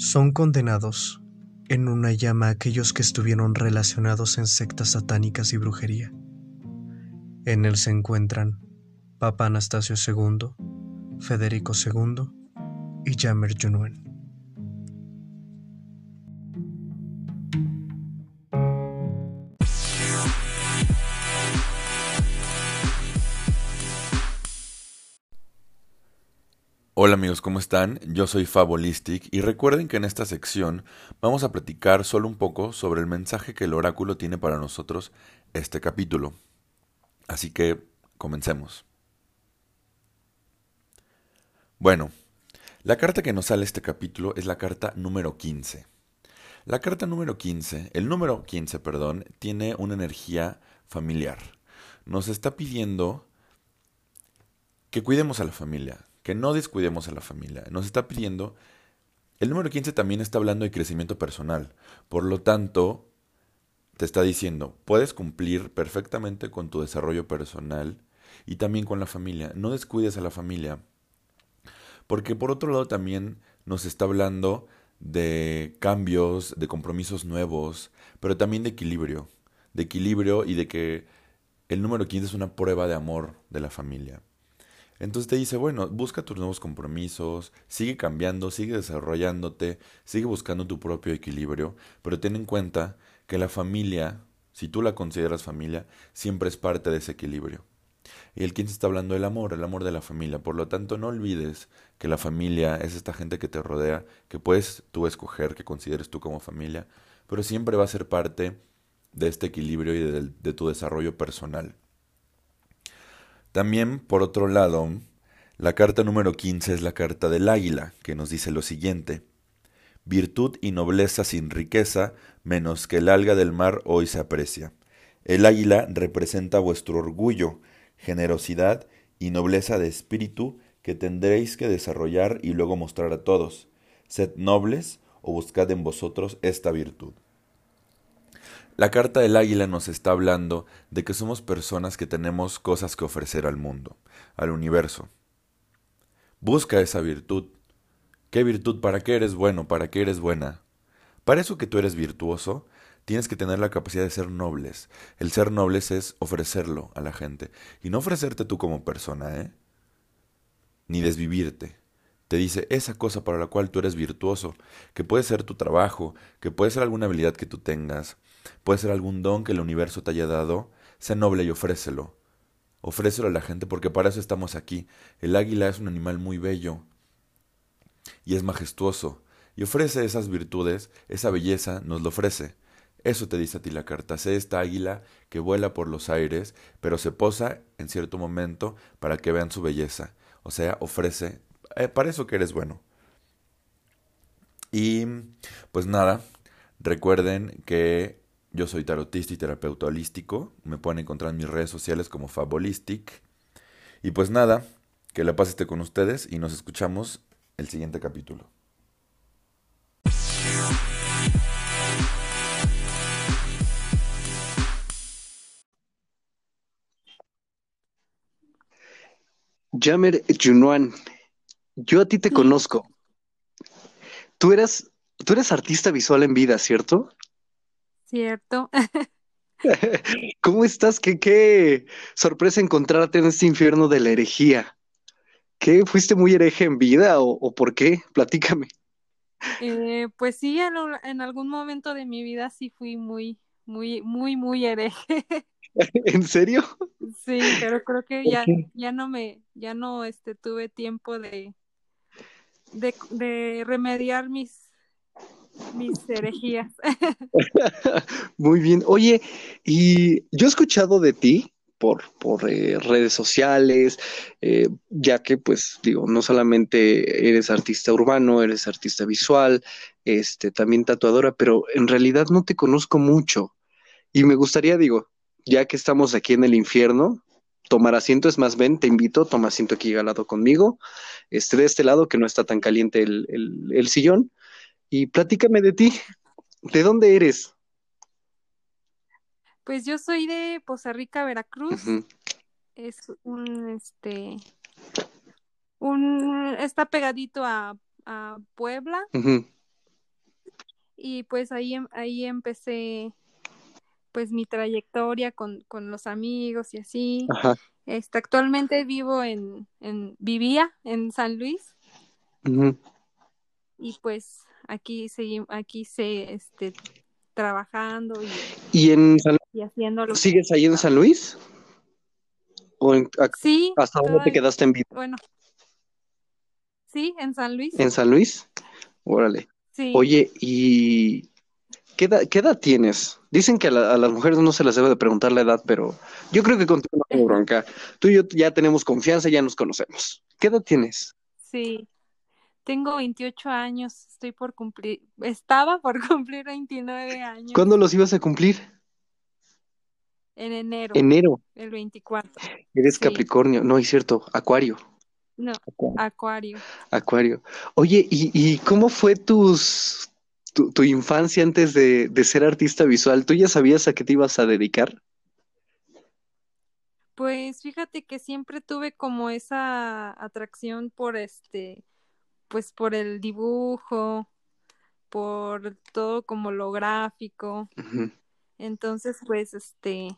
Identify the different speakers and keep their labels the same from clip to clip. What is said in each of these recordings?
Speaker 1: Son condenados en una llama aquellos que estuvieron relacionados en sectas satánicas y brujería. En él se encuentran Papa Anastasio II, Federico II y Jamer Junuen.
Speaker 2: Hola amigos, ¿cómo están? Yo soy Fabolistic y recuerden que en esta sección vamos a platicar solo un poco sobre el mensaje que el oráculo tiene para nosotros este capítulo. Así que comencemos. Bueno, la carta que nos sale este capítulo es la carta número 15. La carta número 15, el número 15, perdón, tiene una energía familiar. Nos está pidiendo que cuidemos a la familia, que no descuidemos a la familia. Nos está pidiendo... El número 15 también está hablando de crecimiento personal. Por lo tanto, te está diciendo, puedes cumplir perfectamente con tu desarrollo personal y también con la familia. No descuides a la familia. Porque por otro lado también nos está hablando de cambios, de compromisos nuevos, pero también de equilibrio. De equilibrio y de que el número 15 es una prueba de amor de la familia. Entonces te dice, bueno, busca tus nuevos compromisos, sigue cambiando, sigue desarrollándote, sigue buscando tu propio equilibrio, pero ten en cuenta que la familia, si tú la consideras familia, siempre es parte de ese equilibrio. Y el 15 está hablando del amor, el amor de la familia. Por lo tanto, no olvides que la familia es esta gente que te rodea, que puedes tú escoger, que consideres tú como familia, pero siempre va a ser parte de este equilibrio y de, de tu desarrollo personal. También, por otro lado, la carta número 15 es la carta del águila, que nos dice lo siguiente. Virtud y nobleza sin riqueza, menos que el alga del mar hoy se aprecia. El águila representa vuestro orgullo, generosidad y nobleza de espíritu que tendréis que desarrollar y luego mostrar a todos. Sed nobles o buscad en vosotros esta virtud. La carta del águila nos está hablando de que somos personas que tenemos cosas que ofrecer al mundo, al universo. Busca esa virtud. ¿Qué virtud? ¿Para qué eres bueno? ¿Para qué eres buena? Para eso que tú eres virtuoso, tienes que tener la capacidad de ser nobles. El ser nobles es ofrecerlo a la gente. Y no ofrecerte tú como persona, ¿eh? Ni desvivirte te dice esa cosa para la cual tú eres virtuoso, que puede ser tu trabajo, que puede ser alguna habilidad que tú tengas, puede ser algún don que el universo te haya dado, sé noble y ofrécelo. Ofrécelo a la gente porque para eso estamos aquí. El águila es un animal muy bello y es majestuoso y ofrece esas virtudes, esa belleza nos lo ofrece. Eso te dice a ti la carta. Sé esta águila que vuela por los aires, pero se posa en cierto momento para que vean su belleza. O sea, ofrece eh, para eso que eres bueno. Y pues nada, recuerden que yo soy tarotista y terapeuta holístico. Me pueden encontrar en mis redes sociales como Fabolistic. Y pues nada, que la paz esté con ustedes y nos escuchamos el siguiente capítulo.
Speaker 3: Jamer Junuan yo a ti te conozco. Tú eras, tú eres artista visual en vida, ¿cierto?
Speaker 4: Cierto.
Speaker 3: ¿Cómo estás? ¿Qué, qué sorpresa encontrarte en este infierno de la herejía. ¿Qué? ¿Fuiste muy hereje en vida o, por qué? Platícame.
Speaker 4: Eh, pues sí, en, en, algún momento de mi vida sí fui muy, muy, muy, muy hereje.
Speaker 3: ¿En serio?
Speaker 4: Sí, pero creo que ya, ya no me, ya no este, tuve tiempo de, de, remediar mis, mis herejías.
Speaker 3: Muy bien. Oye, y yo he escuchado de ti por, por eh, redes sociales, eh, ya que pues digo, no solamente eres artista urbano, eres artista visual, este, también tatuadora, pero en realidad no te conozco mucho. Y me gustaría, digo, ya que estamos aquí en el infierno, tomar asiento, es más, ven, te invito, toma asiento aquí al lado conmigo, este, de este lado, que no está tan caliente el, sillón, y platícame de ti, ¿de dónde eres?
Speaker 4: Pues yo soy de Poza Rica, Veracruz, es un, este, un, está pegadito a, Puebla, y pues ahí, em, ahí empecé pues mi trayectoria con, con los amigos y así.
Speaker 3: Ajá.
Speaker 4: Este, actualmente vivo en, en, vivía en San Luis. Y pues aquí seguimos, aquí se, este, trabajando y,
Speaker 3: ¿Y en San
Speaker 4: y haciendo lo que-
Speaker 3: ¿Sigues ahí en San Luis? ¿O en- a-
Speaker 4: Sí,
Speaker 3: hasta dónde te quedaste en vida?
Speaker 4: bueno, sí, en San Luis,
Speaker 3: ¿En San Luis? Órale.
Speaker 4: sí.
Speaker 3: Oye, ¿y qué edad, qué edad tienes? Dicen que a, la- a las mujeres no se les debe de preguntar la edad, pero yo creo que contigo no bronca. Tú y yo ya tenemos confianza, ya nos conocemos. ¿Qué edad tienes?
Speaker 4: Sí, tengo 28 años, estoy por cumplir, estaba por cumplir 29 años
Speaker 3: ¿Cuándo los ibas a cumplir?
Speaker 4: en enero,
Speaker 3: Enero.
Speaker 4: el 24.
Speaker 3: Eres
Speaker 4: Sí.
Speaker 3: Capricornio. No, es cierto. Acuario.
Speaker 4: No, Acuario.
Speaker 3: Acuario. Oye, ¿y, y cómo fue tus, tu, tu infancia antes de, de ser artista visual? ¿Tú ya sabías a qué te ibas a dedicar?
Speaker 4: Pues fíjate que siempre tuve como esa atracción por este, pues por el dibujo, por todo como lo gráfico. Entonces, pues, este,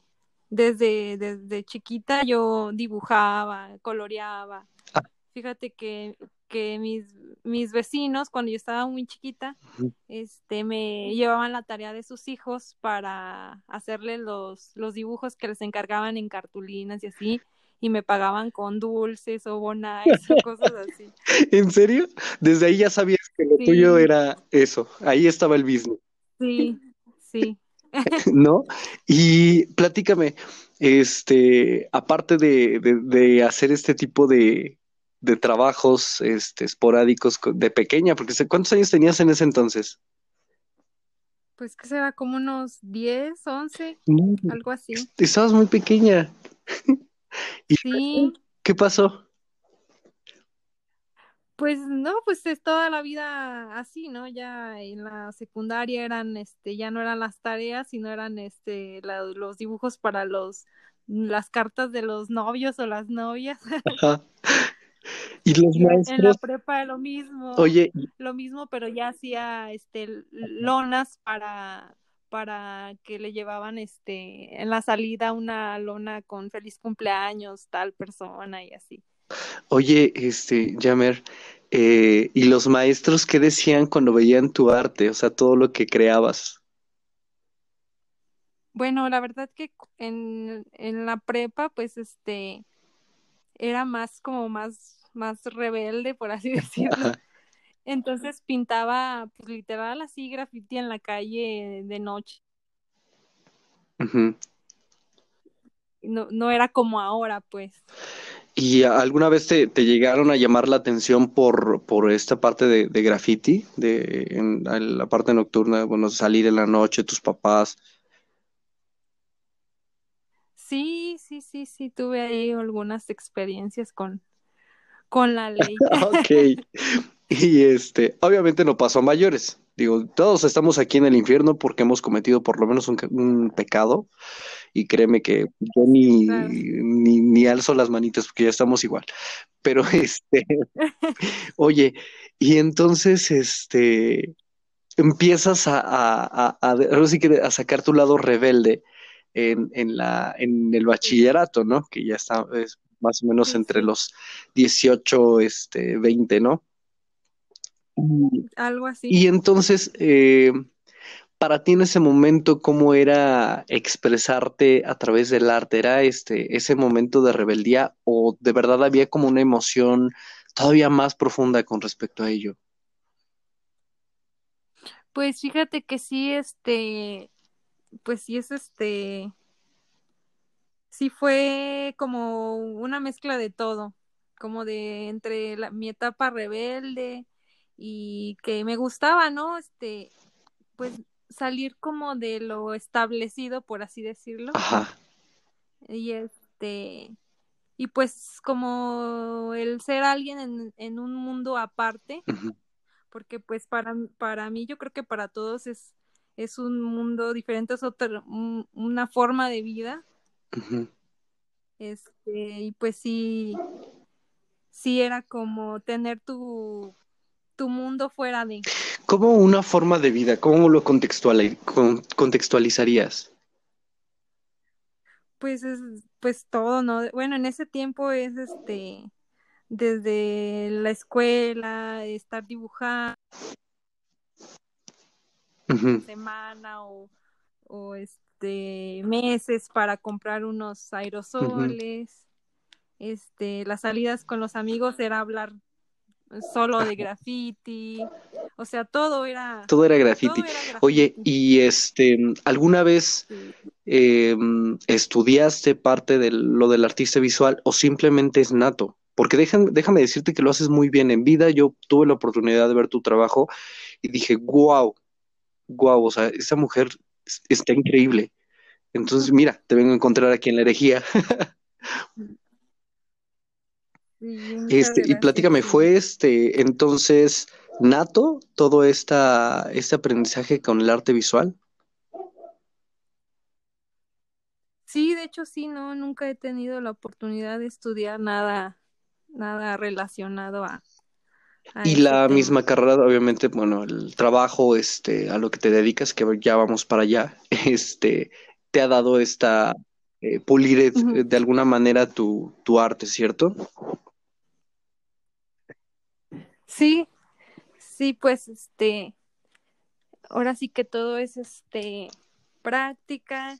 Speaker 4: desde, desde chiquita yo dibujaba, coloreaba.
Speaker 3: Ah.
Speaker 4: Fíjate que, que mis, mis vecinos, cuando yo estaba muy chiquita, este, me llevaban la tarea de sus hijos para hacerle los, los dibujos que les encargaban en cartulinas y así, y me pagaban con dulces o bonais o cosas así.
Speaker 3: ¿En serio? Desde ahí ya sabías que lo
Speaker 4: Sí.
Speaker 3: tuyo era eso. Ahí estaba el business.
Speaker 4: Sí, sí.
Speaker 3: ¿no? Y platícame, este, aparte de, de- de hacer este tipo de, de trabajos este, esporádicos co- de pequeña, porque sé- ¿cuántos años tenías en ese entonces?
Speaker 4: Pues que será como unos 10, 11,
Speaker 3: No,
Speaker 4: algo así.
Speaker 3: estabas muy pequeña. ¿Y
Speaker 4: Sí.
Speaker 3: qué pasó?
Speaker 4: Pues no, pues es toda la vida así, ¿no? Ya en la secundaria eran, este, ya no eran las tareas, sino eran, este, la- los dibujos para los, las cartas de los novios o las novias.
Speaker 3: Ajá. Y los
Speaker 4: Y en la
Speaker 3: maestros,
Speaker 4: prepa lo mismo,
Speaker 3: oye,
Speaker 4: lo mismo, pero ya hacía, este, lonas para, para que le llevaban, este, en la salida una lona con feliz cumpleaños, tal persona y así.
Speaker 3: oye, este, Yamer, eh, ¿y los maestros qué decían cuando veían tu arte? O sea, todo lo que creabas.
Speaker 4: Bueno, la verdad que en, en la prepa, pues este, era más como más, más rebelde, por así decirlo. Entonces pintaba, pues literal así graffiti en la calle de noche. No, no era como ahora, pues.
Speaker 3: ¿Y alguna vez te, te llegaron a llamar la atención por, por esta parte de, de graffiti, de en, en la parte nocturna, bueno, salir en la noche, tus papás?
Speaker 4: Sí, sí, sí, sí, tuve ahí algunas experiencias con, con la ley.
Speaker 3: Ok. Y este, obviamente no pasó a mayores. Digo, todos estamos aquí en el infierno porque hemos cometido por lo menos un, un pecado. Y créeme que yo ni,
Speaker 4: Claro.
Speaker 3: ni, ni alzo las manitas porque ya estamos igual. Pero este, oye, y entonces este empiezas a, a, a, a- sí que sacar tu lado rebelde en, en la, en el bachillerato, ¿no? Que ya está, es más o menos entre los 18, este, 20, ¿no?
Speaker 4: Algo así.
Speaker 3: y entonces, eh, para ti en ese momento, ¿cómo era expresarte a través del arte? ¿Era este, ese momento de rebeldía o de verdad había como una emoción todavía más profunda con respecto a ello?
Speaker 4: Pues fíjate que sí, este, pues sí es este, sí fue como una mezcla de todo, como de entre la- mi etapa rebelde y que me gustaba, ¿no? Este, pues salir como de lo establecido, por así decirlo,
Speaker 3: Ajá.
Speaker 4: y este, y pues como el ser alguien en, en un mundo aparte porque pues para, para mí yo creo que para todos es, es un mundo diferente, es otra, un- una forma de vida, este, y pues sí, sí era como tener tu, tu mundo fuera de,
Speaker 3: como una forma de vida, ¿cómo lo contextualizarías?
Speaker 4: Pues es, pues todo, ¿no? Bueno, en ese tiempo es este, desde la escuela, estar dibujando, semana o, o, este meses para comprar unos aerosoles. Este, las salidas con los amigos era hablar solo de graffiti, o sea, todo era...
Speaker 3: Todo era graffiti. Oye, y este, ¿alguna vez em, estudiaste parte de lo del artista visual o simplemente es nato? Porque déjame, déjame decirte que lo haces muy bien en vida. Yo tuve la oportunidad de ver tu trabajo y dije, wow, wow, o sea, esa mujer está increíble. Entonces, mira, te vengo a encontrar aquí en la herejía. Este, y platícame, ¿fue este entonces nato todo esta, este aprendizaje con el arte visual?
Speaker 4: Sí, de hecho sí, no, nunca he tenido la oportunidad de estudiar nada, nada relacionado a,
Speaker 3: y la misma carrera, obviamente, bueno, el trabajo este, a lo que te dedicas, que ya vamos para allá, este, te ha dado esta eh, pulir de alguna manera tu, tu arte, ¿cierto?
Speaker 4: Sí, sí, pues este, ahora sí que todo es este práctica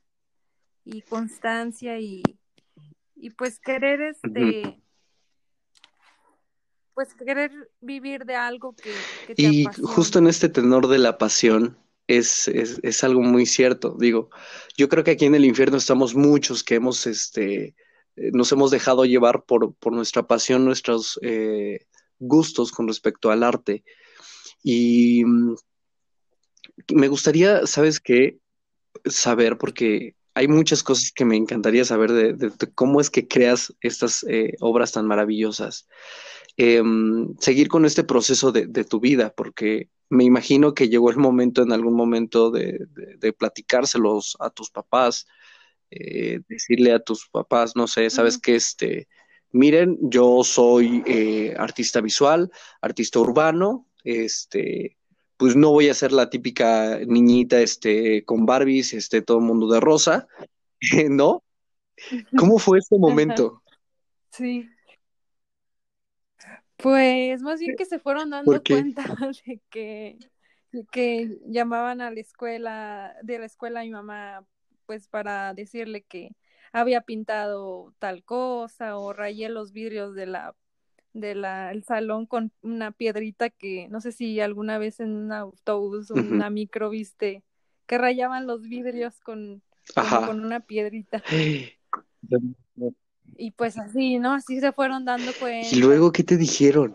Speaker 4: y constancia y, y pues querer este pues querer vivir de algo que, te
Speaker 3: Y justo en este tenor de la pasión es, es, algo muy cierto. Digo, yo creo que aquí en el infierno estamos muchos que hemos, este, eh, nos hemos dejado llevar por, por nuestra pasión, nuestros eh, gustos con respecto al arte. Y mm, me gustaría, ¿sabes qué? Saber, porque hay muchas cosas que me encantaría saber de, cómo es que creas estas eh, obras tan maravillosas. Em, seguir con este proceso de, tu vida, porque me imagino que llegó el momento en algún momento de, platicárselos a tus papás, eh, decirle a tus papás, no sé, sabes que este, miren, yo soy eh, artista visual, artista urbano, este, pues no voy a ser la típica niñita, este, con Barbies, este, todo el mundo de rosa, ¿no? ¿Cómo fue ese momento?
Speaker 4: Sí. Pues más bien que se fueron dando cuenta de que, que llamaban a la escuela, de la escuela a mi mamá, pues para decirle que había pintado tal cosa o rayé los vidrios de la de la el salón con una piedrita que no sé si alguna vez en un autobús o una micro viste que rayaban los vidrios con, con una piedrita. Y pues así, ¿no? Así se fueron dando cuenta.
Speaker 3: ¿Y luego qué te dijeron?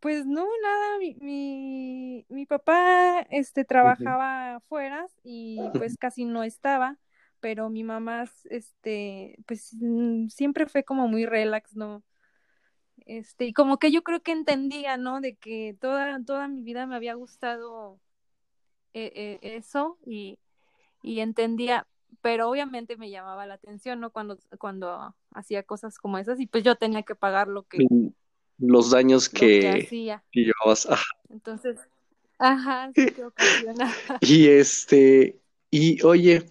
Speaker 4: Pues no, nada, mi, mi, papá este, trabajaba afuera y pues casi no estaba, pero mi mamá, este, pues mm, siempre fue como muy relax, ¿no? Este, y como que yo creo que entendía, ¿no? De que toda, toda mi vida me había gustado eh, eh, eso y, y entendía, pero obviamente me llamaba la atención, ¿no? Cuando, cuando hacía cosas como esas y pues yo tenía que pagar lo que...
Speaker 3: Los daños que, llevabas.
Speaker 4: Entonces, ajá, sí que ocasionaba.
Speaker 3: y este, y oye,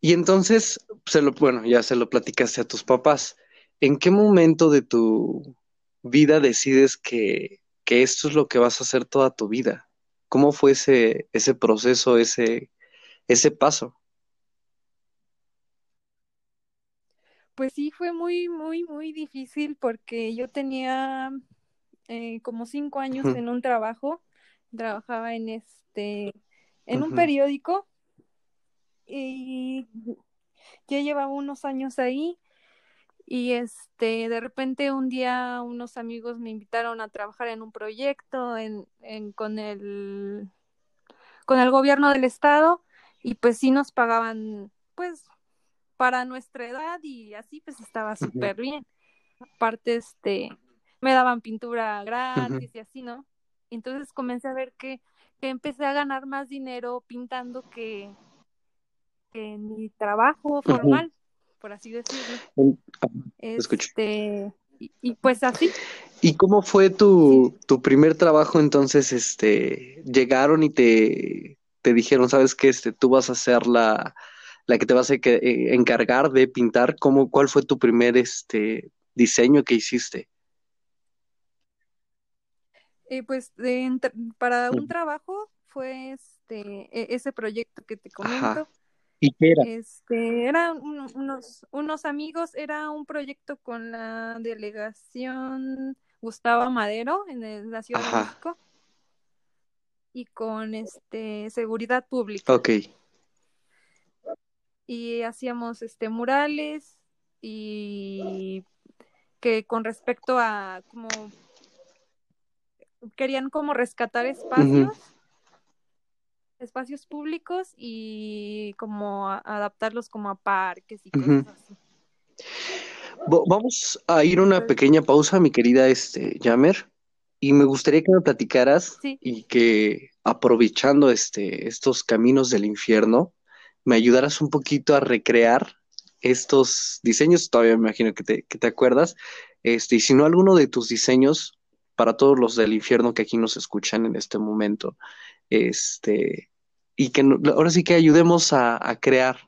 Speaker 3: y entonces, se lo, bueno, ya se lo platicaste a tus papás. ¿En qué momento de tu vida decides que, que esto es lo que vas a hacer toda tu vida? ¿Cómo fue ese, ese proceso, ese, ese paso?
Speaker 4: Pues sí, fue muy, muy, muy difícil porque yo tenía eh, como cinco años en un trabajo, trabajaba en este, en un periódico y ya llevaba unos años ahí y este, de repente un día unos amigos me invitaron a trabajar en un proyecto en, en, con el, con el gobierno del estado y pues sí nos pagaban pues para nuestra edad y así pues estaba súper bien. Aparte, este, me daban pintura gratis y así, ¿no? Entonces comencé a ver que, que, empecé a ganar más dinero pintando que, que en mi trabajo formal, por así decirlo. Este, y, y, pues así.
Speaker 3: ¿Y cómo fue tu, tu primer trabajo entonces? Este, llegaron y te, te dijeron, ¿sabes qué? Este, tú vas a ser la, la que te vas a eh, encargar de pintar. ¿Cómo, cuál fue tu primer este, diseño que hiciste?
Speaker 4: Eh, pues de para un trabajo fue este e- ese proyecto que te
Speaker 3: Ajá.
Speaker 4: comento.
Speaker 3: ¿Y qué era?
Speaker 4: Este, eran un- unos, unos amigos, era un proyecto con la delegación Gustavo Madero en el- la Ciudad de
Speaker 3: Ajá.
Speaker 4: México y con este seguridad pública.
Speaker 3: Ok.
Speaker 4: Y hacíamos este murales y que con respecto a como querían como rescatar espacios, espacios públicos y como a- adaptarlos como a parques y cosas así.
Speaker 3: Vamos a ir a una pequeña pausa, mi querida este, Yamer, y me gustaría que me platicaras
Speaker 4: Sí.
Speaker 3: y que aprovechando este, estos caminos del infierno, me ayudaras un poquito a recrear estos diseños, todavía me imagino que te, que te acuerdas, este, y si no alguno de tus diseños para todos los del infierno que aquí nos escuchan en este momento, este, y que ahora sí que ayudemos a, a crear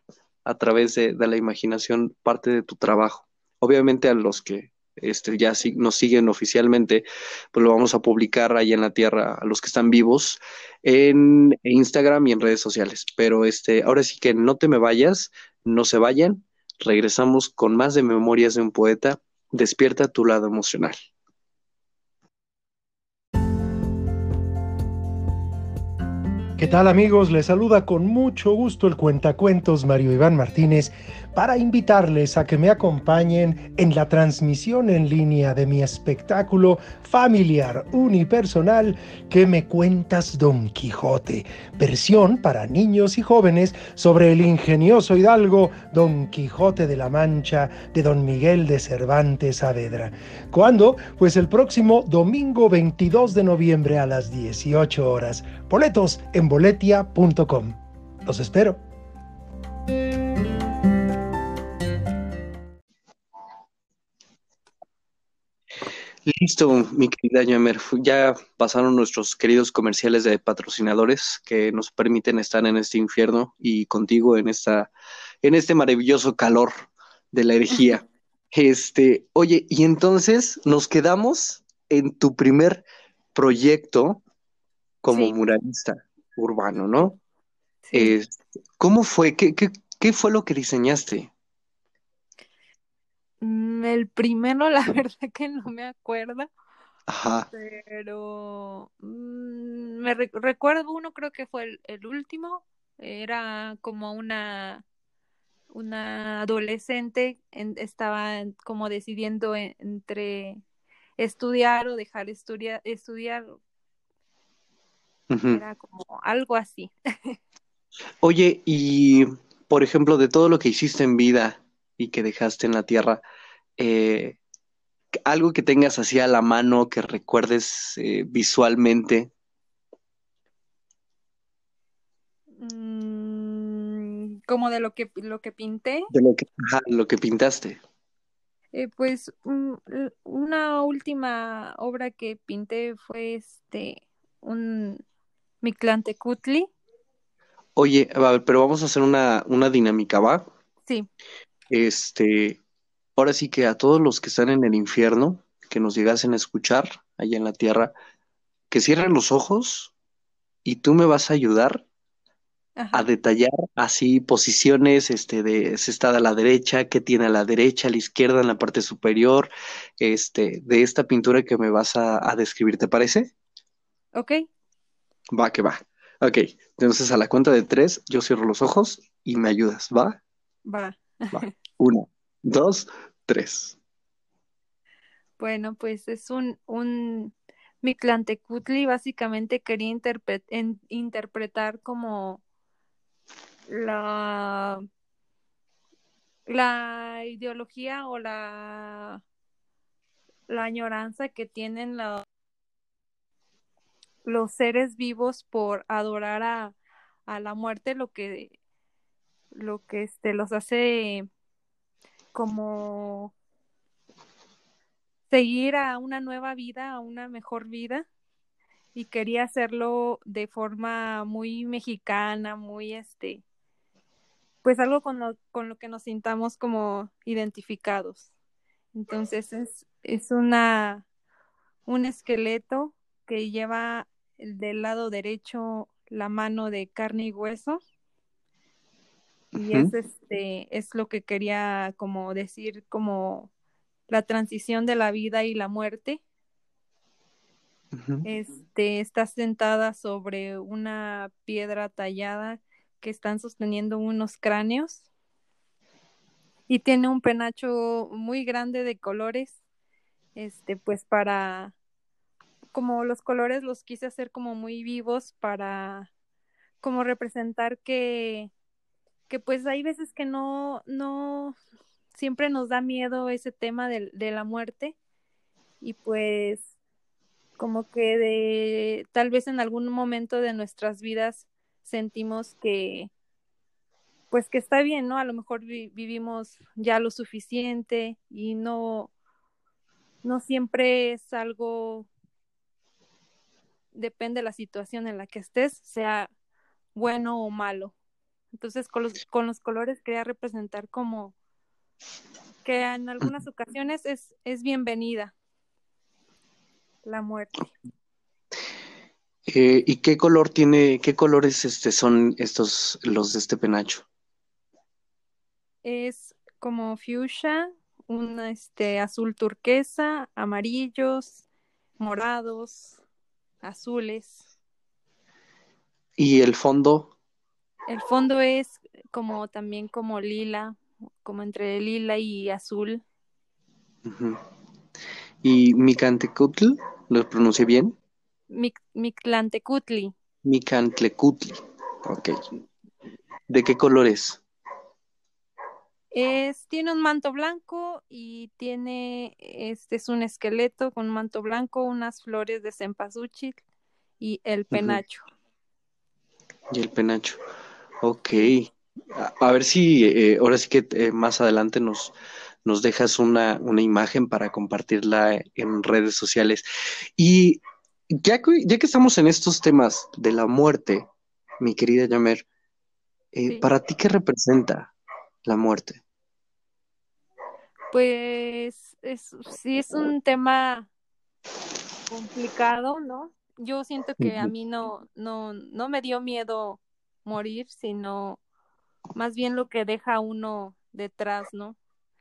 Speaker 3: a través de, de la imaginación parte de tu trabajo. Obviamente a los que este, ya nos siguen oficialmente, pues lo vamos a publicar ahí en la tierra, a los que están vivos, en Instagram y en redes sociales. Pero este, ahora sí que no te me vayas, no se vayan, regresamos con más de Memorias de un Poeta, despierta tu lado emocional.
Speaker 5: ¿Qué tal amigos? Les saluda con mucho gusto el cuentacuentos Mario Iván Martínez para invitarles a que me acompañen en la transmisión en línea de mi espectáculo familiar unipersonal que me cuentas Don Quijote, versión para niños y jóvenes sobre el ingenioso hidalgo Don Quijote de la Mancha de Don Miguel de Cervantes Saavedra. ¿Cuándo? Pues el próximo domingo 22 de noviembre a las 18 horas. Boletos en boletia.com. Los espero.
Speaker 3: Listo, mi querida Yamer. Ya pasaron nuestros queridos comerciales de patrocinadores que nos permiten estar en este infierno y contigo en esta, en este maravilloso calor de la herejía. Este, oye, y entonces nos quedamos en tu primer proyecto como
Speaker 4: Sí.
Speaker 3: muralista urbano, ¿no?
Speaker 4: Sí.
Speaker 3: ¿cómo fue? ¿Qué, qué, qué fue lo que diseñaste?
Speaker 4: Mm, El primero, la verdad que no me acuerdo,
Speaker 3: Ajá,
Speaker 4: pero mm, me re- recuerdo uno, creo que fue el, el último, era como una, una adolescente, en- estaba como decidiendo en- entre estudiar o dejar estudiar, era como algo así.
Speaker 3: Oye, y por ejemplo, de todo lo que hiciste en vida y que dejaste en la tierra, eh, algo que tengas así a la mano que recuerdes eh, visualmente.
Speaker 4: Mm, como de lo que, lo que pinté.
Speaker 3: De lo que, ajá, lo que pintaste.
Speaker 4: Eh, pues una última obra que pinté fue este un Mictlantecutli.
Speaker 3: Oye, a ver, pero vamos a hacer una, una dinámica, ¿va?
Speaker 4: Sí,
Speaker 3: Este, ahora sí que a todos los que están en el infierno, que nos llegasen a escuchar allá en la tierra, que cierren los ojos y tú me vas a ayudar a detallar así posiciones, este, de si está a la derecha, qué tiene a la derecha, a la izquierda, en la parte superior, este, de esta pintura que me vas a, a describir, ¿te parece?
Speaker 4: ok,
Speaker 3: Va, que va. Ok, entonces a la cuenta de tres, yo cierro los ojos y me ayudas, ¿va?
Speaker 4: va.
Speaker 3: Va. Uno, dos, tres.
Speaker 4: Bueno, pues es un, un Mictlantecutli, básicamente quería interpre- en- interpretar como la, la ideología o la, la añoranza que tienen la- los seres vivos por adorar a, a la muerte, lo que, lo que este, los hace como seguir a una nueva vida, a una mejor vida y quería hacerlo de forma muy mexicana, muy este, pues algo con lo, con lo que nos sintamos como identificados. Entonces es, es una, un esqueleto que lleva del lado derecho la mano de carne y hueso. Y es este, es lo que quería como decir como la transición de la vida y la muerte. Este está sentada sobre una piedra tallada que están sosteniendo unos cráneos y tiene un penacho muy grande de colores. Este, pues para como los colores los quise hacer como muy vivos para como representar que que pues hay veces que no no siempre nos da miedo ese tema de, de la muerte y pues como que de tal vez en algún momento de nuestras vidas sentimos que pues que está bien, ¿no? A lo mejor vivimos ya lo suficiente y no no siempre es algo depende de la situación en la que estés, sea bueno o malo. Entonces, con los, con los colores quería representar como que en algunas ocasiones es, es bienvenida la muerte.
Speaker 3: Eh, ¿Y qué color tiene, qué colores este son estos, los de este penacho?
Speaker 4: Es como fuchsia, un este azul turquesa, amarillos, morados, azules.
Speaker 3: ¿Y el fondo?
Speaker 4: El fondo es como también como lila, como entre lila y azul.
Speaker 3: ¿Y Micantecutl? ¿Lo pronuncié bien?
Speaker 4: Mictlantecutli.
Speaker 3: Micantlecutli. Ok. ¿De qué color es?
Speaker 4: Es, tiene un manto blanco y tiene, este es un esqueleto con un manto blanco, unas flores de cempasúchil y el penacho.
Speaker 3: Y el penacho. Ok. A, ver si eh, ahora sí que eh, más adelante nos, nos dejas una, una, imagen para compartirla en redes sociales. Y ya que, ya que estamos en estos temas de la muerte, mi querida Yamer, eh, ¿para ti qué representa la muerte?
Speaker 4: Pues es, sí es un tema complicado, ¿no? Yo siento que a mí no, no, no me dio miedo morir, sino más bien lo que deja uno detrás, ¿no?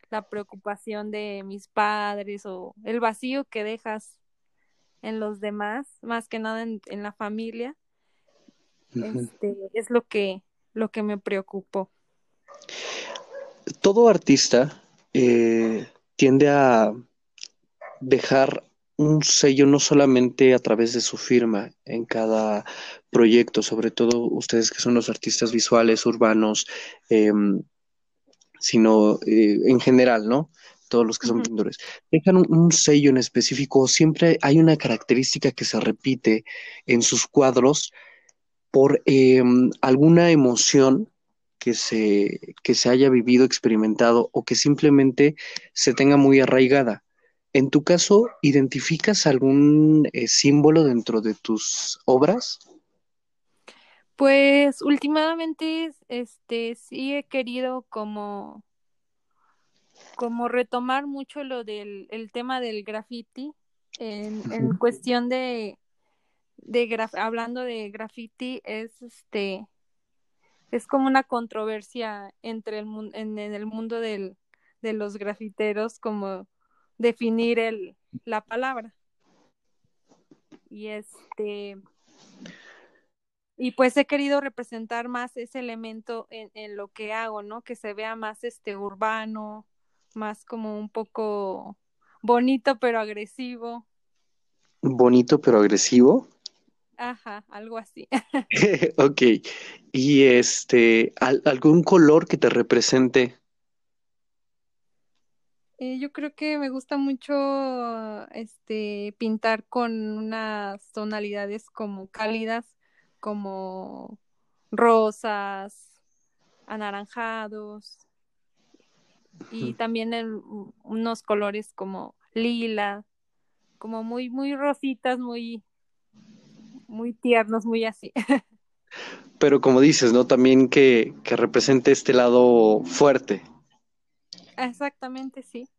Speaker 4: La preocupación de mis padres o el vacío que dejas en los demás, más que nada en, la familia. Este, es lo que, lo que me preocupó.
Speaker 3: Todo artista eh, tiende a dejar un sello no solamente a través de su firma en cada proyecto, sobre todo ustedes que son los artistas visuales, urbanos, em, sino eh, en general, ¿no? Todos los que son pintores. Dejan un, sello en específico, siempre hay una característica que se repite en sus cuadros por em, alguna emoción que se, que se haya vivido, experimentado o que simplemente se tenga muy arraigada. En tu caso, ¿identificas algún eh, símbolo dentro de tus obras?
Speaker 4: Pues últimamente, este, sí he querido como, como retomar mucho lo del el tema del graffiti en, cuestión de, de hablando de graffiti es este es como una controversia entre el en, en el mundo del, de los grafiteros como definir el, la palabra. Y este, y pues he querido representar más ese elemento en, en, lo que hago, ¿no? Que se vea más este urbano, más como un poco bonito pero agresivo.
Speaker 3: Bonito pero agresivo.
Speaker 4: Ajá, algo así.
Speaker 3: ok. Y este, ¿algún color que te represente
Speaker 4: eh, yo creo que me gusta mucho este pintar con unas tonalidades como cálidas, como rosas, anaranjados y también unos colores como lila, como muy, muy rositas, muy, muy tiernos, muy así.
Speaker 3: Pero como dices, ¿no? También que, que represente este lado fuerte.
Speaker 4: Exactamente, sí.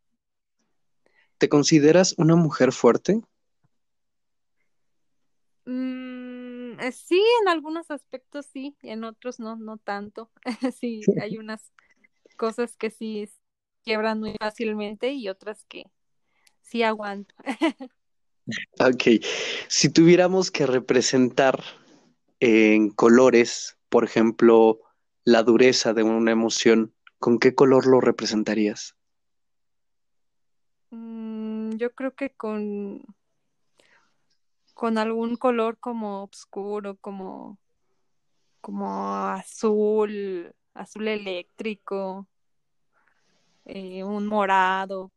Speaker 3: ¿Te consideras una mujer fuerte?
Speaker 4: Mm, eh, sí, en algunos aspectos sí, en otros no, no tanto. sí, hay unas cosas que sí quiebran muy fácilmente y otras que sí aguanto.
Speaker 3: ok, si tuviéramos que representar en colores, por ejemplo, la dureza de una emoción, ¿con qué color lo representarías?
Speaker 4: Mm, yo creo que con con algún color como oscuro, como como azul, azul eléctrico, eh, un morado,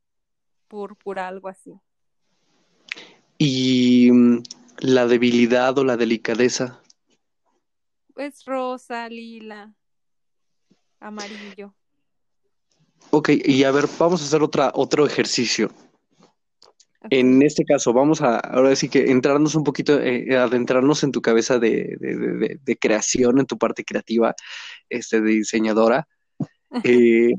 Speaker 4: púrpura, algo así.
Speaker 3: ¿Y mm, la debilidad o la delicadeza?
Speaker 4: Pues rosa, lila, amarillo.
Speaker 3: Ok, y a ver, vamos a hacer otra, otro ejercicio. En este caso, vamos a ahora sí que entrarnos un poquito, eh, adentrarnos en tu cabeza de, de, de, creación, en tu parte creativa, este, de diseñadora. Eh,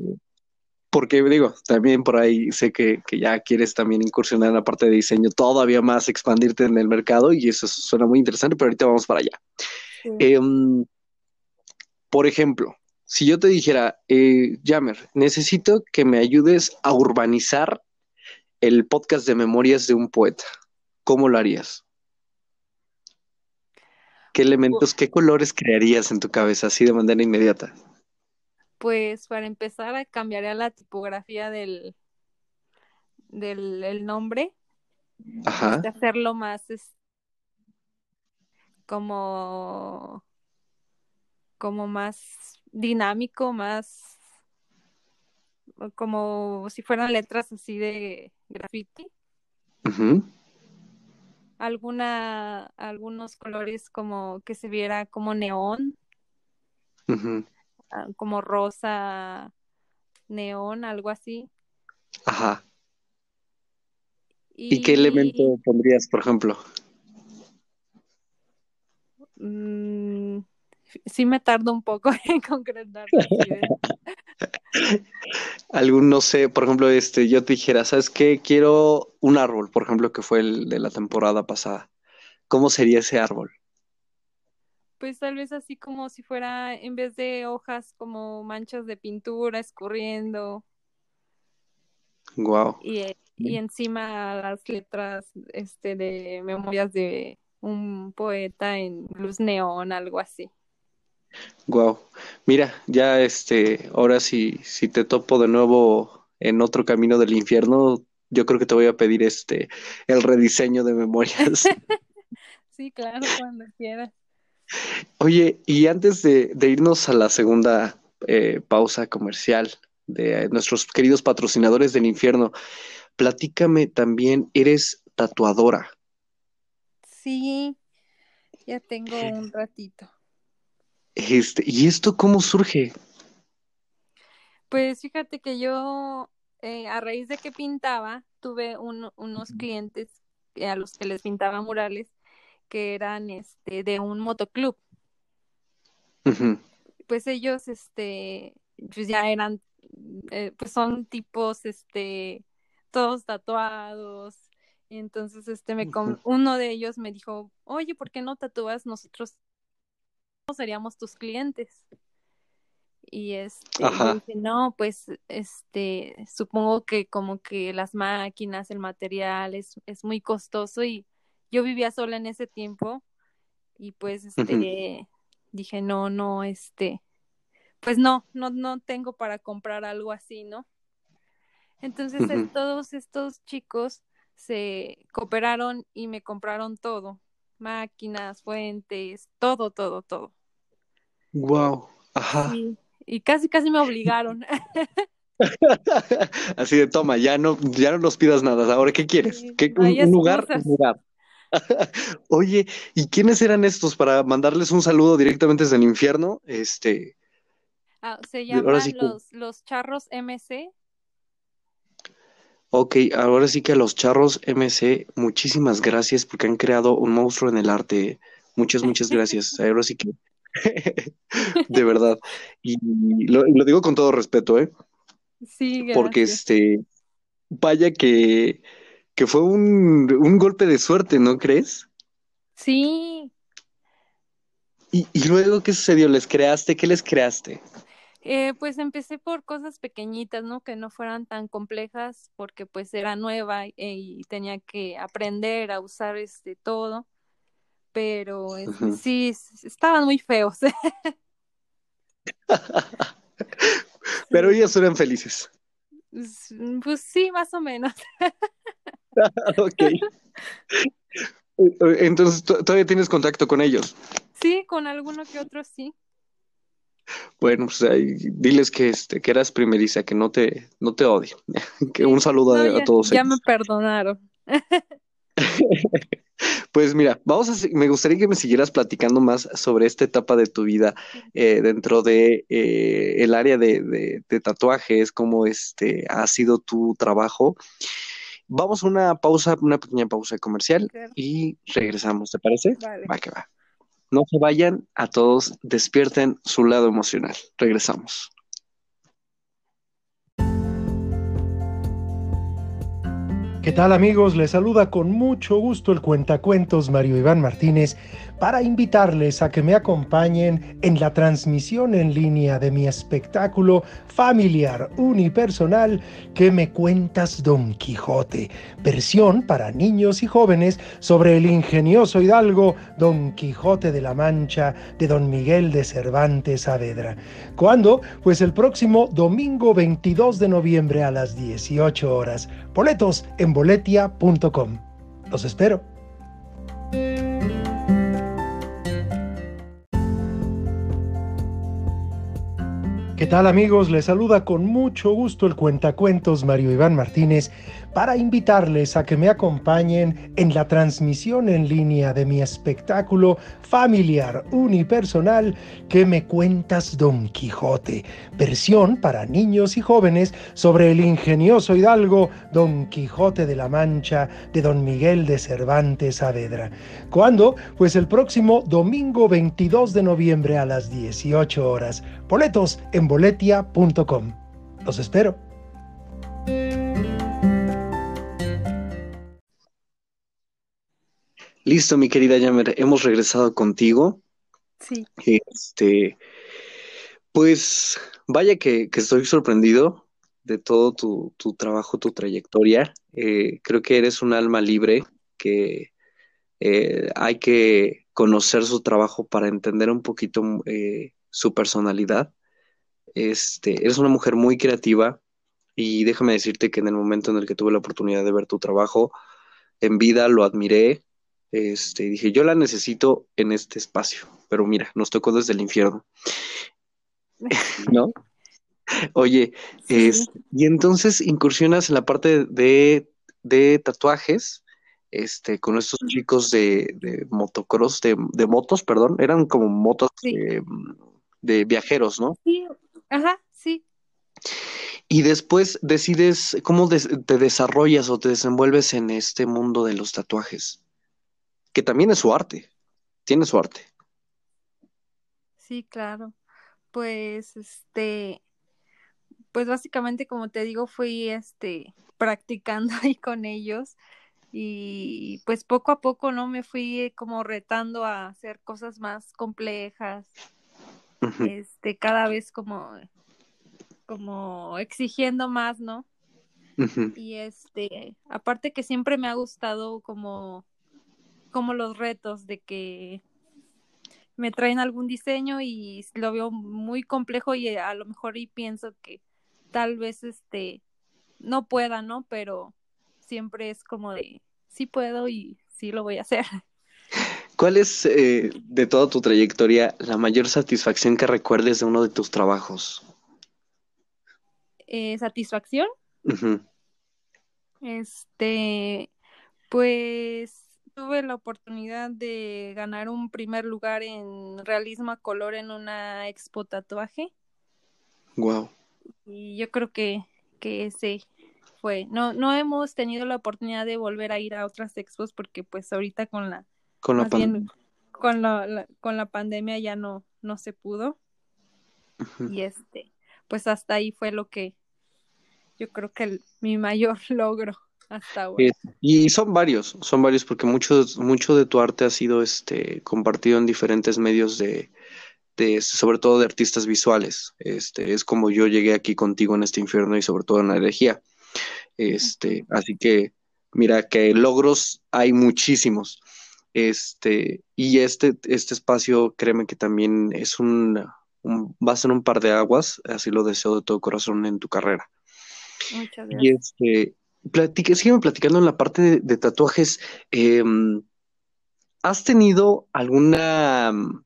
Speaker 3: porque digo, también por ahí sé que, que, ya quieres también incursionar en la parte de diseño, todavía más expandirte en el mercado y eso suena muy interesante, pero ahorita vamos para allá. Sí. Eh, por ejemplo, si yo te dijera, eh, Jammer, necesito que me ayudes a urbanizar el podcast de memorias de un poeta, ¿cómo lo harías? ¿Qué elementos, qué colores crearías en tu cabeza así de manera inmediata?
Speaker 4: Pues para empezar, cambiaría la tipografía del, del el nombre.
Speaker 3: Ajá.
Speaker 4: Este, hacerlo más es, como, como más dinámico, más como si fueran letras así de graffiti. Alguna, algunos colores como que se viera como neón, como rosa, neón, algo así.
Speaker 3: Ajá. ¿Y qué elemento pondrías, por ejemplo?
Speaker 4: mm, sí me tardo un poco en concretar.
Speaker 3: Algún, no sé, por ejemplo, este, yo te dijera, ¿sabes qué? Quiero un árbol, por ejemplo, que fue el de la temporada pasada. ¿Cómo sería ese árbol?
Speaker 4: Pues tal vez así como si fuera, en vez de hojas, como manchas de pintura escurriendo
Speaker 3: Wow.
Speaker 4: y, y encima las letras este, de memorias de un poeta en luz neón, algo así.
Speaker 3: Wow. Mira, ya este, ahora sí, si te topo de nuevo en otro camino del infierno, yo creo que te voy a pedir este el rediseño de memorias.
Speaker 4: Sí, claro, cuando quieras.
Speaker 3: Oye, y antes de, de irnos a la segunda eh, pausa comercial de nuestros queridos patrocinadores del infierno, platícame también, eres tatuadora.
Speaker 4: Sí, ya tengo un ratito.
Speaker 3: Este, ¿y esto cómo surge?
Speaker 4: Pues fíjate que yo, eh, a raíz de que pintaba, tuve un- unos clientes eh, a los que les pintaba murales que eran este de un motoclub. Pues ellos, este, pues ya eran, eh, pues son tipos, este, todos tatuados. Y entonces, este, me com- uno de ellos me dijo, oye, ¿por qué no tatúas? Nosotros seríamos tus clientes. Y este, dije, no, pues, este, supongo que como que las máquinas, el material es, es muy costoso y yo vivía sola en ese tiempo y pues, este, dije, no, no, este, pues no, no, no tengo para comprar algo así, ¿no? Entonces, todos estos chicos se cooperaron y me compraron todo, máquinas, fuentes, todo, todo, todo.
Speaker 3: Wow. Ajá.
Speaker 4: Y casi, casi me obligaron.
Speaker 3: Así de toma, ya no, ya no nos pidas nada. Ahora, ¿qué quieres? ¿Qué, un, lugar? Un lugar. Oye, ¿y quiénes eran estos para mandarles un saludo directamente desde el infierno? Este,
Speaker 4: Ah, se
Speaker 3: sí
Speaker 4: llaman
Speaker 3: que,
Speaker 4: los, los charros MC.
Speaker 3: Ok, ahora sí que a los charros MC, muchísimas gracias porque han creado un monstruo en el arte. Muchas, muchas gracias. Ahora sí que, de verdad. Y lo, lo digo con todo respeto, ¿eh?
Speaker 4: Sí,
Speaker 3: Porque
Speaker 4: gracias.
Speaker 3: este, vaya que, que fue un, un golpe de suerte, ¿no crees?
Speaker 4: Sí,
Speaker 3: Y, y luego, ¿qué sucedió? ¿Les creaste? ¿Qué les creaste?
Speaker 4: eh, pues empecé por cosas pequeñitas, ¿no? Que no fueran tan complejas porque pues era nueva y tenía que aprender a usar este todo, pero sí, estaban muy feos.
Speaker 3: Pero ellos eran felices.
Speaker 4: s- pues sí, más o menos.
Speaker 3: Ok. Entonces, ¿tú- ¿todavía tienes contacto con ellos?
Speaker 4: Sí, con alguno que otro sí.
Speaker 3: Bueno, pues ahí, diles que, este, que eras primeriza, que no te, no te odio. Que un saludo
Speaker 4: no,
Speaker 3: a, todos
Speaker 4: ya me perdonaron.
Speaker 3: Pues mira, vamos a, me gustaría que me siguieras platicando más sobre esta etapa de tu vida eh, dentro de eh, el área de, de- de tatuajes, cómo este ha sido tu trabajo. Vamos a una pausa, una pequeña pausa comercial y regresamos, ¿te parece?
Speaker 4: Vale.
Speaker 3: Va que va. No se vayan, a todos despierten su lado emocional. Regresamos.
Speaker 5: ¿Qué tal amigos? Les saluda con mucho gusto el cuentacuentos Mario Iván Martínez para invitarles a que me acompañen en la transmisión en línea de mi espectáculo familiar unipersonal que me cuentas Don Quijote, versión para niños y jóvenes sobre el ingenioso hidalgo Don Quijote de la Mancha de Don Miguel de Cervantes Saavedra. ¿Cuándo? Pues el próximo domingo 22 de noviembre a las 18 horas. Boletos en boletia.com. Los espero. ¿Qué tal amigos? Les saluda con mucho gusto el cuentacuentos Mario Iván Martínez para invitarles a que me acompañen en la transmisión en línea de mi espectáculo familiar unipersonal que me cuentas Don Quijote, versión para niños y jóvenes sobre el ingenioso hidalgo Don Quijote de la Mancha de Don Miguel de Cervantes Saavedra. ¿Cuándo? Pues el próximo domingo 22 de noviembre a las 18 horas. Boletos en boletia.com. Los espero.
Speaker 3: Listo, mi querida Yammer, hemos regresado contigo.
Speaker 4: Sí.
Speaker 3: Este, pues vaya que, que estoy sorprendido de todo tu, tu trabajo, tu trayectoria. Eh, creo que eres un alma libre, que eh, hay que conocer su trabajo para entender un poquito eh, su personalidad. Este, eres una mujer muy creativa y déjame decirte que en el momento en el que tuve la oportunidad de ver tu trabajo en vida lo admiré. Este, dije, yo la necesito en este espacio, pero mira, nos tocó desde el infierno, ¿no? Oye,
Speaker 4: Sí.
Speaker 3: es, y entonces incursionas en la parte de, de tatuajes, este, con estos chicos de, de motocross, de, de motos, perdón, eran como motos
Speaker 4: Sí.
Speaker 3: eh, de viajeros, ¿no?
Speaker 4: Sí, ajá, sí.
Speaker 3: Y después decides cómo te desarrollas o te desenvuelves en este mundo de los tatuajes, que también es su arte, tiene su arte.
Speaker 4: Sí, claro. Pues, este, pues básicamente, como te digo, fui, este, practicando ahí con ellos y pues poco a poco, ¿no? Me fui como retando a hacer cosas más complejas, este, cada vez como, como exigiendo más, ¿no? Y este, aparte que siempre me ha gustado como, como los retos de que me traen algún diseño y lo veo muy complejo y a lo mejor y pienso que tal vez este no pueda, ¿no? Pero siempre es como de sí puedo y sí lo voy a hacer.
Speaker 3: ¿Cuál es, eh, de toda tu trayectoria, la mayor satisfacción que recuerdes de uno de tus trabajos?
Speaker 4: Eh, satisfacción, este, pues tuve la oportunidad de ganar un primer lugar en realismo a color en una expo tatuaje
Speaker 3: Wow.
Speaker 4: y yo creo que, que ese fue. No, no hemos tenido la oportunidad de volver a ir a otras expos porque pues ahorita con la,
Speaker 3: Con la
Speaker 4: bien, con la, la- con la pandemia ya no, no se pudo. Y este, pues hasta ahí fue lo que yo creo que el- mi mayor logro hasta ahora.
Speaker 3: Eh, Y son varios, son varios porque mucho, mucho de tu arte ha sido este compartido en diferentes medios de, de sobre todo de artistas visuales. Este, es como yo llegué aquí contigo en este infierno y sobre todo en la herejía. Este, así que mira que logros hay muchísimos. Este, y este, este espacio, créeme que también es un, un- va a ser un par de aguas, así lo deseo de todo corazón en tu carrera.
Speaker 4: Muchas
Speaker 3: Y
Speaker 4: gracias.
Speaker 3: este, platique, sígueme platicando en la parte de, tatuajes. em, ¿has tenido alguna, mm,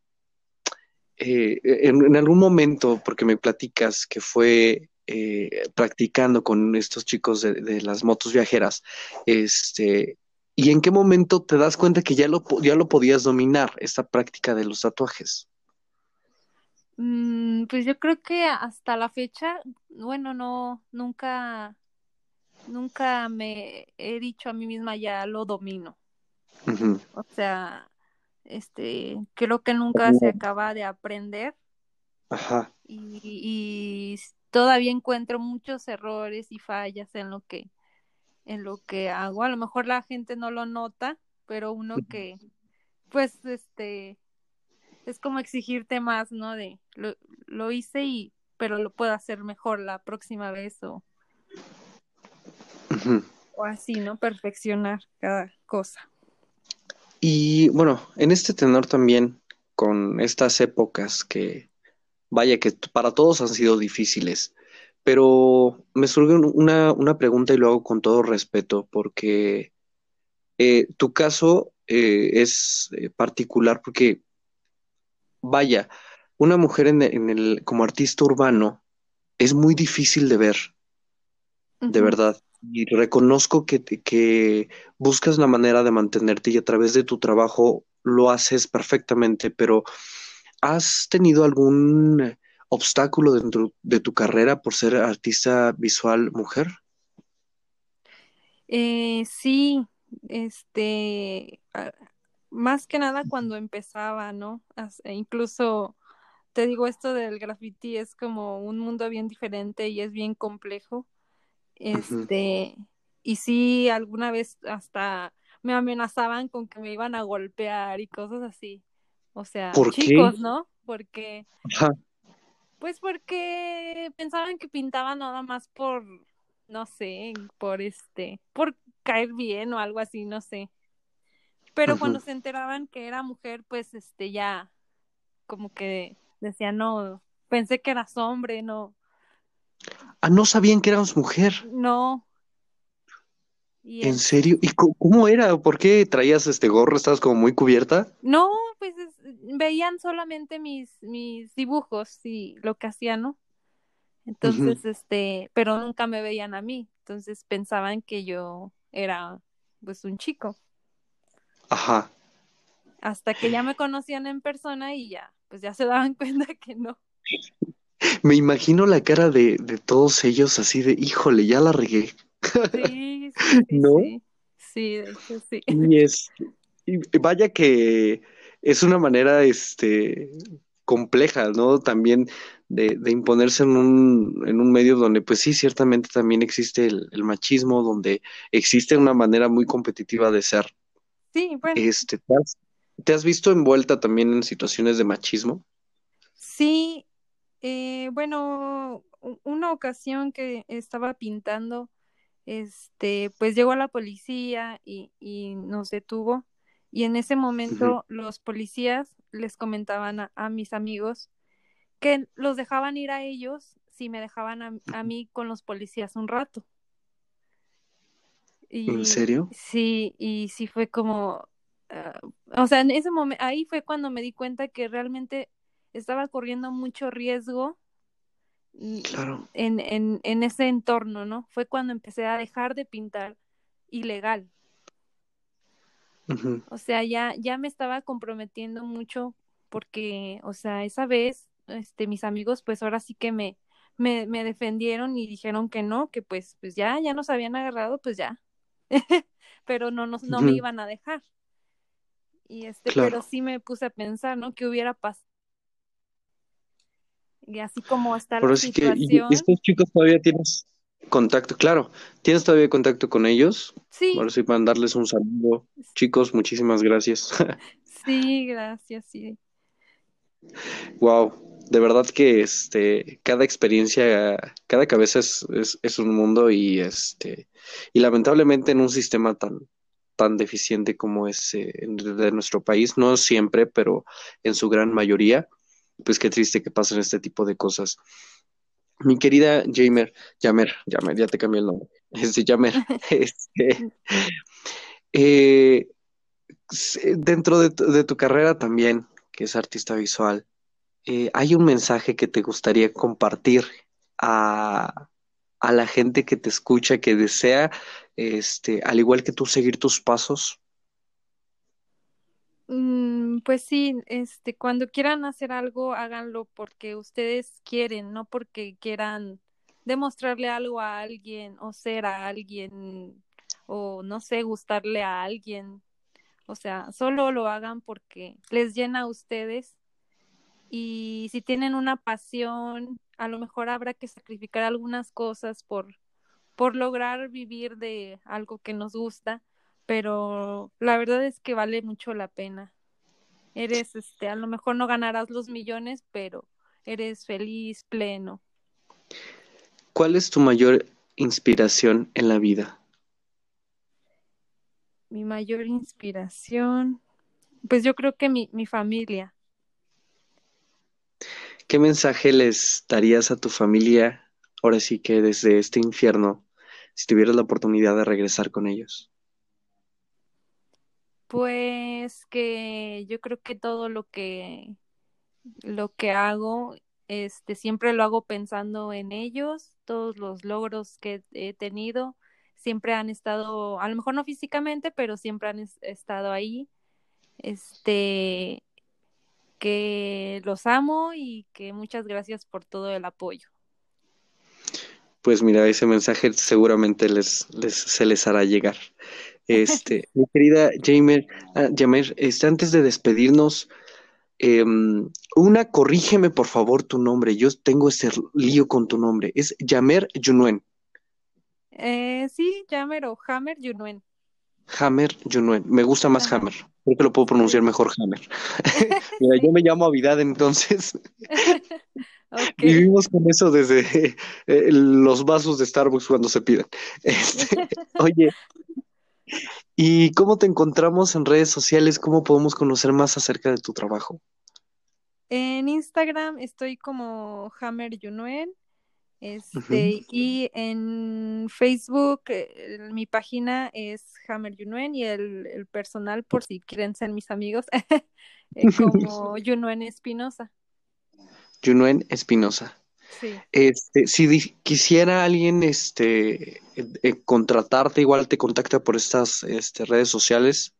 Speaker 3: eh, en, algún momento, porque me platicas que fue eh, practicando con estos chicos de, las motos viajeras, este, ¿y en qué momento te das cuenta que ya lo, ya lo podías dominar, esta práctica de los tatuajes?
Speaker 4: Mm, pues yo creo que hasta la fecha, bueno, no, nunca, nunca me he dicho a mí misma ya lo domino. O sea, este, creo que nunca se acaba de aprender
Speaker 3: Ajá,
Speaker 4: y, todavía encuentro muchos errores y fallas en lo que, en lo que hago. A lo mejor la gente no lo nota, pero uno que, pues, este, es como exigirte más, ¿no? De lo, lo hice y, pero lo puedo hacer mejor la próxima vez o, o así, ¿no? Perfeccionar cada cosa.
Speaker 3: Y bueno, en este tenor también, con estas épocas que, vaya, que para todos han sido difíciles, pero me surge un- una, una pregunta y lo hago con todo respeto, porque eh, tu caso eh, es eh, particular porque, vaya, una mujer en, en el, como artista urbano es muy difícil de ver, de verdad. Y reconozco que, que buscas la manera de mantenerte y a través de tu trabajo lo haces perfectamente, pero ¿has tenido algún obstáculo dentro de tu carrera por ser artista visual mujer?
Speaker 4: Eh, sí, este, ah, más que nada cuando empezaba, ¿no? E incluso te digo, esto del graffiti es como un mundo bien diferente y es bien complejo. Este, y sí, alguna vez hasta me amenazaban con que me iban a golpear y cosas así. O sea,
Speaker 3: ¿Por qué?
Speaker 4: chicos, ¿no? Porque,
Speaker 3: Ajá,
Speaker 4: pues porque pensaban que pintaba nada más por, no sé, por este, por caer bien o algo así, no sé. Pero cuando se enteraban que era mujer, pues este ya como que decían, no, pensé que eras hombre, no,
Speaker 3: Ah, no sabían que eras mujer.
Speaker 4: no.
Speaker 3: ¿En serio? ¿Y cómo era? ¿Por qué traías este gorro? ¿Estabas como muy cubierta?
Speaker 4: no, pues es- veían solamente mis, mis dibujos y lo que hacía, ¿no? Entonces, este, pero nunca me veían a mí. Entonces pensaban que yo era pues un chico.
Speaker 3: Ajá.
Speaker 4: Hasta que ya me conocían en persona y ya, pues ya se daban cuenta que no.
Speaker 3: Me imagino la cara de, de todos ellos así de, híjole, ya la regué.
Speaker 4: Sí, sí,
Speaker 3: ¿No?
Speaker 4: sí. Sí, de hecho sí.
Speaker 3: Y es, y vaya que es una manera, este, compleja, ¿no? También de, de imponerse en un, en un medio donde, pues sí, ciertamente también existe el, el machismo, donde existe una manera muy competitiva de ser.
Speaker 4: Sí, bueno,
Speaker 3: Este, ¿te has, te has visto envuelta también en situaciones de machismo?
Speaker 4: sí, eh, bueno, una ocasión que estaba pintando, este, pues llegó la policía y, y nos detuvo. Y en ese momento los policías les comentaban a, a mis amigos que los dejaban ir a ellos si me dejaban a, a mí con los policías un rato. Y,
Speaker 3: ¿En serio?
Speaker 4: Sí, y sí fue como, ah, o sea, en ese momento, ahí fue cuando me di cuenta que realmente estaba corriendo mucho riesgo
Speaker 3: Claro.
Speaker 4: en, en, en ese entorno, ¿no? Fue cuando empecé a dejar de pintar ilegal. O sea, ya, ya me estaba comprometiendo mucho porque, o sea, esa vez, este, mis amigos, pues ahora sí que me, me, me defendieron y dijeron que no, que pues, pues ya, ya nos habían agarrado, pues ya. pero no, nos, no me iban a dejar. Y este, pero sí me puse a pensar, ¿no? ¿Qué hubiera pasado? Y así como está la situación.
Speaker 3: Que, estos chicos todavía tienes contacto, claro. ¿Tienes todavía contacto con ellos?
Speaker 4: Sí.
Speaker 3: Ahora sí, mandarles un saludo. Chicos, muchísimas gracias.
Speaker 4: sí, gracias, sí.
Speaker 3: Wow de verdad que este, cada experiencia, cada cabeza es, es, un mundo y este, y lamentablemente en un sistema tan, tan deficiente como es eh, de nuestro país, no siempre, pero en su gran mayoría, pues qué triste que pasen este tipo de cosas. Mi querida Jamer, Jamer, Jamer, ya te cambié el nombre, este Jamer, este, eh, dentro de de tu carrera también, que es artista visual, eh, ¿hay un mensaje que te gustaría compartir a, la gente que te escucha, que desea, este, al igual que tú, seguir tus pasos?
Speaker 4: Mm, pues sí, este, cuando quieran hacer algo, háganlo porque ustedes quieren, no porque quieran demostrarle algo a alguien o ser a alguien o no sé, gustarle a alguien. O sea, solo lo hagan porque les llena a ustedes y si tienen una pasión, a lo mejor habrá que sacrificar algunas cosas por, por lograr vivir de algo que nos gusta, pero la verdad es que vale mucho la pena. Eres, este, a lo mejor no ganarás los millones, pero eres feliz, pleno.
Speaker 3: ¿Cuál es tu mayor inspiración en la vida?
Speaker 4: Mi mayor inspiración, pues yo creo que mi, mi familia.
Speaker 3: ¿Qué mensaje les darías a tu familia ahora sí que desde este infierno, si tuvieras la oportunidad de regresar con ellos?
Speaker 4: Pues que yo creo que todo lo que lo que hago este siempre lo hago pensando en ellos, todos los logros que he tenido siempre han estado, a lo mejor no físicamente, pero siempre han estado ahí. Este, que los amo y que muchas gracias por todo el apoyo.
Speaker 3: Pues mira, ese mensaje seguramente les, les se les hará llegar. Este, mi querida Jamer, ah, este, antes de despedirnos, em, una, corrígeme por favor tu nombre. Yo tengo ese lío con tu nombre. Es Yamer Yunuen.
Speaker 4: Eh, sí, Yamer o Hammer Yunuen.
Speaker 3: Hammer Junuen. Me gusta más Hammer. Creo que lo puedo pronunciar mejor Hammer. Mira, yo me llamo Avidad entonces. Vivimos con eso desde eh, los vasos de Starbucks cuando se piden. Este, oye, ¿y cómo te encontramos en redes sociales? ¿Cómo podemos conocer más acerca de tu trabajo?
Speaker 4: En Instagram estoy como Hammer Junuen este, y en Facebook, eh, mi página es Hammer Yunuen y el, personal, por si quieren ser mis amigos, eh, como Yunuen Espinosa.
Speaker 3: Yunuen Espinosa. Sí. Este, si quisiera alguien este, eh, contratarte, igual te contacta por estas este, redes sociales.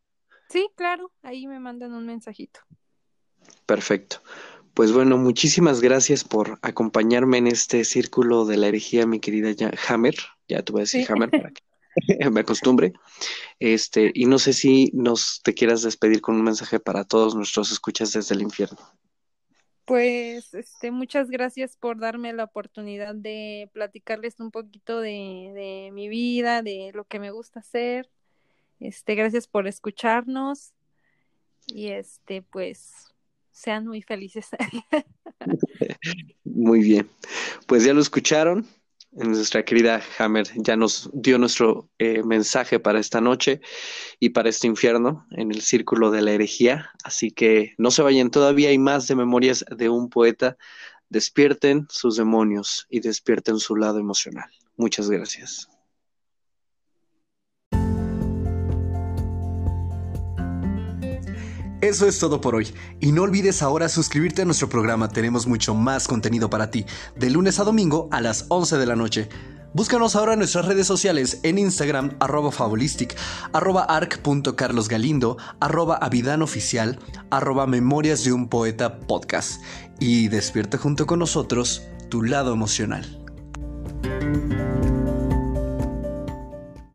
Speaker 4: Sí, claro, ahí me mandan un mensajito.
Speaker 3: Perfecto. Pues bueno, muchísimas gracias por acompañarme en este círculo de la herejía, mi querida Hammer. Ya te voy a decir Hammer para que me acostumbre. Este, y no sé si nos te quieras despedir con un mensaje para todos nuestros escuchas desde el infierno.
Speaker 4: Pues este, muchas gracias por darme la oportunidad de platicarles un poquito de, de mi vida, de lo que me gusta hacer. Este, gracias por escucharnos. Y este, pues sean muy felices.
Speaker 3: muy bien. Pues ya lo escucharon. Nuestra querida Hammer ya nos dio nuestro eh, mensaje para esta noche y para este infierno en el círculo de la herejía. Así que no se vayan, todavía hay más de memorias de un poeta. Despierten sus demonios y despierten su lado emocional. Muchas gracias.
Speaker 1: Eso es todo por hoy. Y no olvides ahora suscribirte a nuestro programa. Tenemos mucho más contenido para ti. De lunes a domingo a las 11 de la noche. Búscanos ahora en nuestras redes sociales en Instagram, arroba fabulistic, arroba arc.carlosgalindo, arroba avidanoficial, arroba memorias de un poeta podcast. Y despierta junto con nosotros
Speaker 3: tu lado emocional.